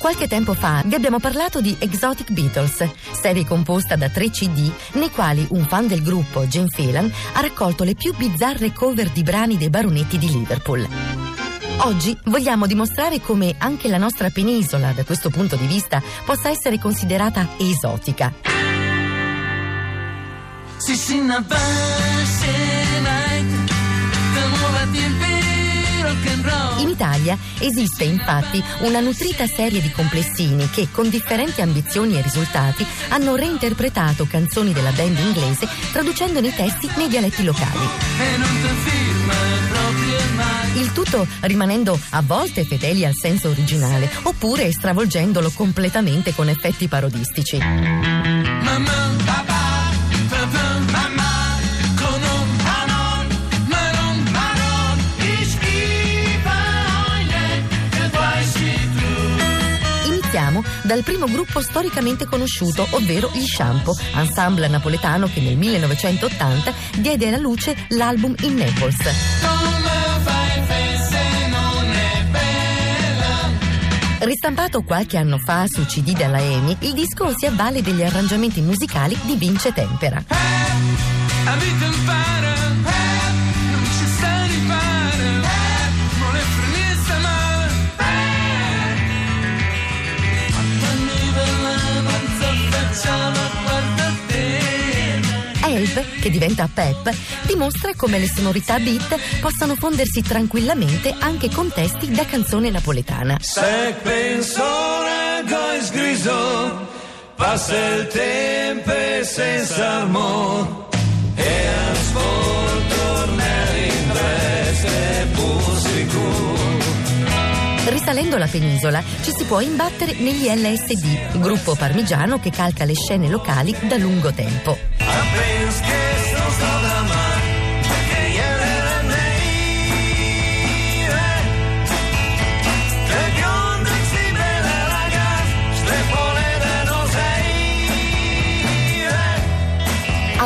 Qualche tempo fa vi abbiamo parlato di Exotic Beatles, serie composta da tre CD nei quali un fan del gruppo, Jane Phelan, ha raccolto le più bizzarre cover di brani dei baronetti di Liverpool. Oggi vogliamo dimostrare come anche la nostra penisola, da questo punto di vista, possa essere considerata esotica. Si in Italia esiste infatti una nutrita serie di complessini che, con differenti ambizioni e risultati, hanno reinterpretato canzoni della band inglese traducendone i testi nei dialetti locali. Il tutto rimanendo a volte fedeli al senso originale, oppure stravolgendolo completamente con effetti parodistici. Mamma, papà. Iniziamo dal primo gruppo storicamente conosciuto, ovvero gli Shampoo, ensemble napoletano che nel 1980 diede alla luce l'album In Naples. Ristampato qualche anno fa su CD della EMI, il disco si avvale degli arrangiamenti musicali di Vince Tempera. Hey, Help, che diventa Pep, dimostra come le sonorità beat possano fondersi tranquillamente anche con testi da canzone napoletana. Se penso gois griso, passa il tempo senza amore e ascolto in e Risalendo la penisola ci si può imbattere negli LSD, gruppo parmigiano che calca le scene locali da lungo tempo.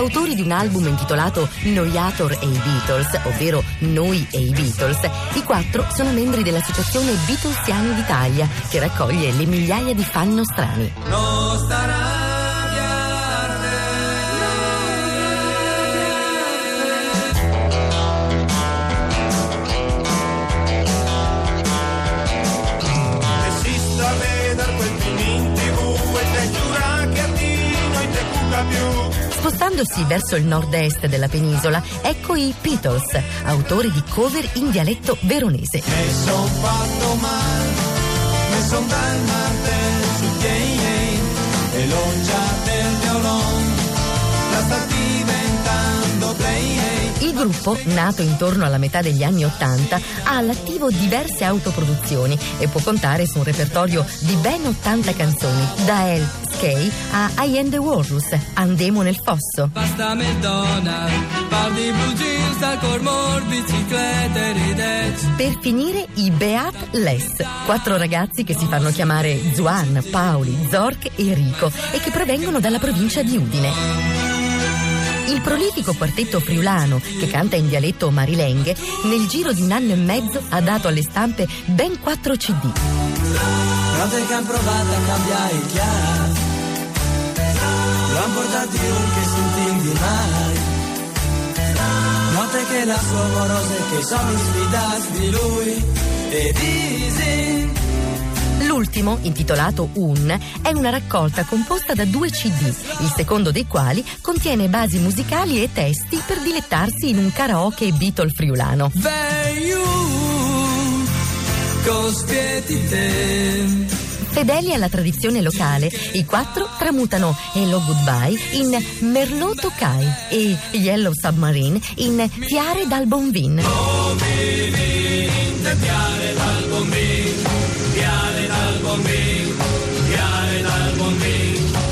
Autori di un album intitolato Noiator e i Beatles, ovvero Noi e i Beatles, i quattro sono membri dell'associazione Beatlesiani d'Italia, che raccoglie le migliaia di fan nostrani. No Spostandosi verso il nord-est della penisola, ecco i Beatles, autori di cover in dialetto veronese. Son fatto male, me son dal marte su e l'ongia del violon, la sta diventando play il gruppo, nato intorno alla metà degli anni Ottanta, ha all'attivo diverse autoproduzioni e può contare su un repertorio di ben 80 canzoni, da El Skay a I Am the Walrus, Andemo nel fosso. Blue jeans, biciclette, ridez. Per finire i Beat Les, quattro ragazzi che si fanno chiamare Zuan, Paoli, Zork e Rico e che provengono dalla provincia di Udine. Il prolifico quartetto friulano, che canta in dialetto marilenghe, nel giro di un anno e mezzo ha dato alle stampe ben 4 CD. Note che han provato a cambiare il chiaro, l'hanno portato un che sentì mai. Note che la sua amorosa che sono sfidati di lui e disi L'ultimo, intitolato Un, è una raccolta composta da due CD, il secondo dei quali contiene basi musicali e testi per dilettarsi in un karaoke Beatle friulano. Fedeli alla tradizione locale, i quattro tramutano Hello Goodbye in Merlot Tokai e Yellow Submarine in Fiare dal Bonvin. Oh,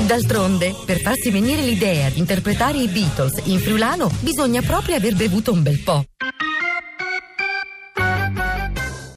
D'altronde, per farsi venire l'idea di interpretare i Beatles in friulano bisogna proprio aver bevuto un bel po'.